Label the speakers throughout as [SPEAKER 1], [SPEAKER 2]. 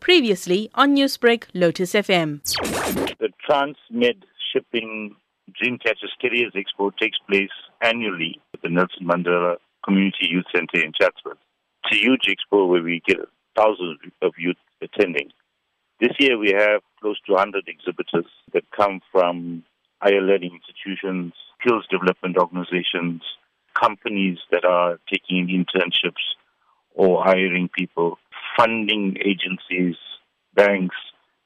[SPEAKER 1] Previously on Newsbreak, Lotus FM.
[SPEAKER 2] The Transmed Shipping Dreamcatchers Careers Expo takes place annually at the Nelson Mandela Community Youth Center in Chatsworth. It's a huge expo where we get thousands of youth attending. This year we have close to 100 exhibitors that come from higher learning institutions, skills development organizations, companies that are taking internships or hiring people, funding agencies, banks,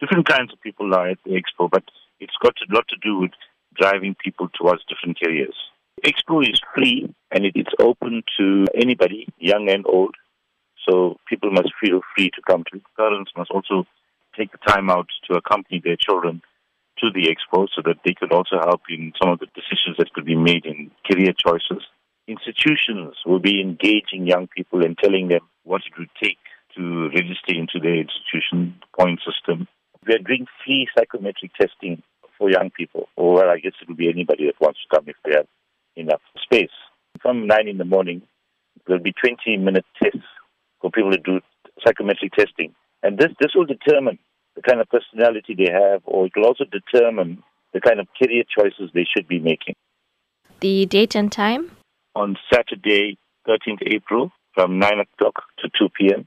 [SPEAKER 2] different kinds of people are at the expo, but it's got a lot to do with driving people towards different careers. Expo is free and it is open to anybody, young and old. So people must feel free to come to. It. Parents must also take the time out to accompany their children to the expo so that they could also help in some of the decisions that could be made in career choices. Institutions will be engaging young people and telling them what it would take their institution point system. We are doing free psychometric testing for young people, or well, I guess it will be anybody that wants to come if they have enough space. From 9 in the morning, there'll be 20 minute tests for people to do psychometric testing. And this, this will determine the kind of personality they have, or it will also determine the kind of career choices they should be making.
[SPEAKER 3] The date and time?
[SPEAKER 2] On Saturday, 13th April, from 9 o'clock to 2 p.m.